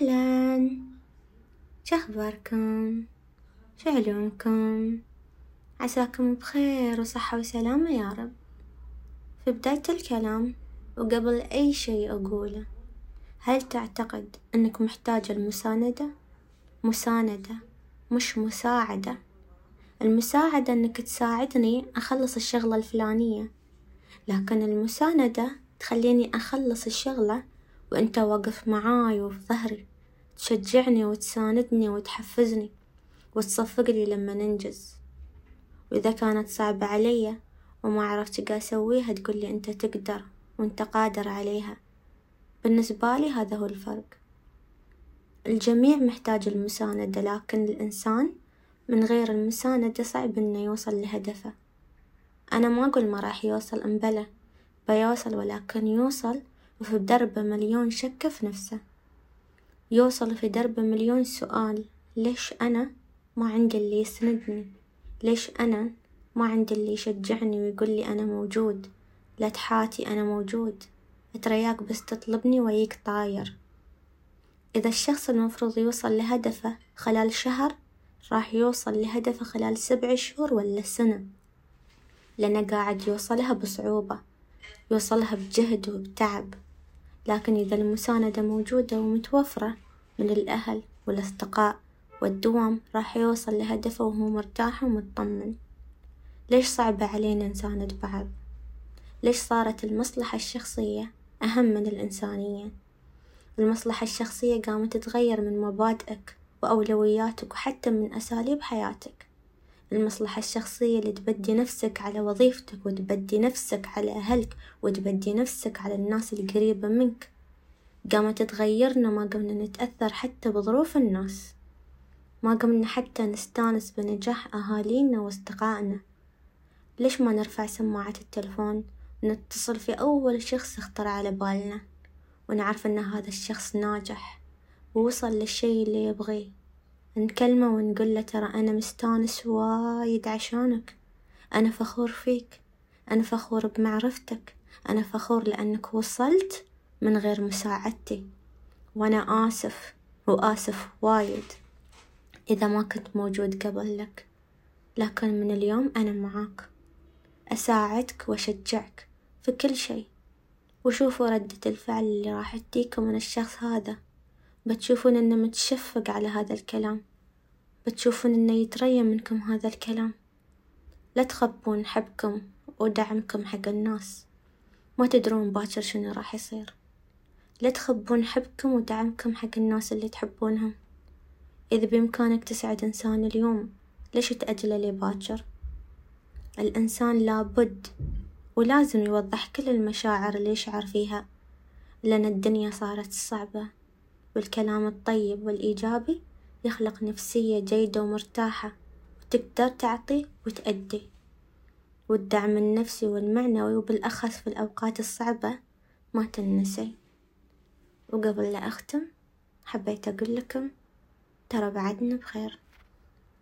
أهلا. شخباركم؟ شو علومكم عساكم بخير وصحة وسلامة يا رب. في بداية الكلام وقبل أي شي أقوله هل تعتقد أنك محتاج المساندة؟ مساندة مش مساعدة. المساعدة أنك تساعدني أخلص الشغلة الفلانية لكن المساندة تخليني أخلص الشغلة وأنت واقف معاي وفي ظهري. تشجعني وتساندني وتحفزني وتصفقلي لما ننجز. وإذا كانت صعبة علي وما عرفت قا أسويها تقولي أنت تقدر وأنت قادر عليها. بالنسبة لي هذا هو الفرق. الجميع محتاج المساندة لكن الإنسان من غير المساندة صعب إنه يوصل لهدفه. أنا ما أقول ما راح يوصل إمبلى بيوصل ولكن يوصل وفي دربه مليون شك في نفسه. يوصل في دربه مليون سؤال. ليش أنا ما عندي اللي يسندني؟ ليش أنا ما عندي اللي يشجعني ويقولي أنا موجود؟ لا تحاتي أنا موجود. أترياك بس تطلبني ويك طاير. إذا الشخص المفروض يوصل لهدفه خلال شهر راح يوصل لهدفه خلال سبع شهور ولا سنة. لأنه قاعد يوصلها بصعوبة. يوصلها بجهد وبتعب. لكن إذا المساندة موجودة ومتوفرة من الأهل والأصدقاء والدوام راح يوصل لهدفه وهو مرتاح ومطمن ليش صعبة علينا نساند بعض؟ ليش صارت المصلحة الشخصية أهم من الإنسانية؟ المصلحة الشخصية قامت تتغير من مبادئك وأولوياتك وحتى من أساليب حياتك المصلحة الشخصية اللي تبدي نفسك على وظيفتك وتبدي نفسك على أهلك وتبدي نفسك على الناس القريبة منك. قامت تغيرنا ما قمنا نتأثر حتى بظروف الناس. ما قمنا حتى نستانس بنجاح أهالينا وأصدقائنا. ليش ما نرفع سماعة التلفون؟ ونتصل في أول شخص يخطر على بالنا ونعرف إن هذا الشخص ناجح ووصل للشي اللي يبغيه. نكلمه ونقول له ترى أنا مستانس وايد عشانك. أنا فخور فيك. أنا فخور بمعرفتك. أنا فخور لأنك وصلت من غير مساعدتي. وأنا آسف وآسف وايد إذا ما كنت موجود قبل لك. لكن من اليوم أنا معاك. أساعدك وأشجعك في كل شي وشوفوا ردة الفعل اللي راح تجيكم من الشخص هذا. بتشوفون إنه متشفق على هذا الكلام. بتشوفون إنه يتريا منكم هذا الكلام. لا تخبون حبكم ودعمكم حق الناس. ما تدرون باكر شنو راح يصير. لا تخبون حبكم ودعمكم حق الناس اللي تحبونهم. إذا بإمكانك تسعد إنسان اليوم ليش تأجله لباكر؟ الإنسان لابد ولازم يوضح كل المشاعر اللي يشعر فيها لأن الدنيا صارت صعبة. والكلام الطيب والإيجابي يخلق نفسية جيدة ومرتاحة وتقدر تعطي وتأدي. والدعم النفسي والمعنوي وبالأخص في الأوقات الصعبة ما تنسي. وقبل لا أختم حبيت أقول لكم ترى بعدنا بخير.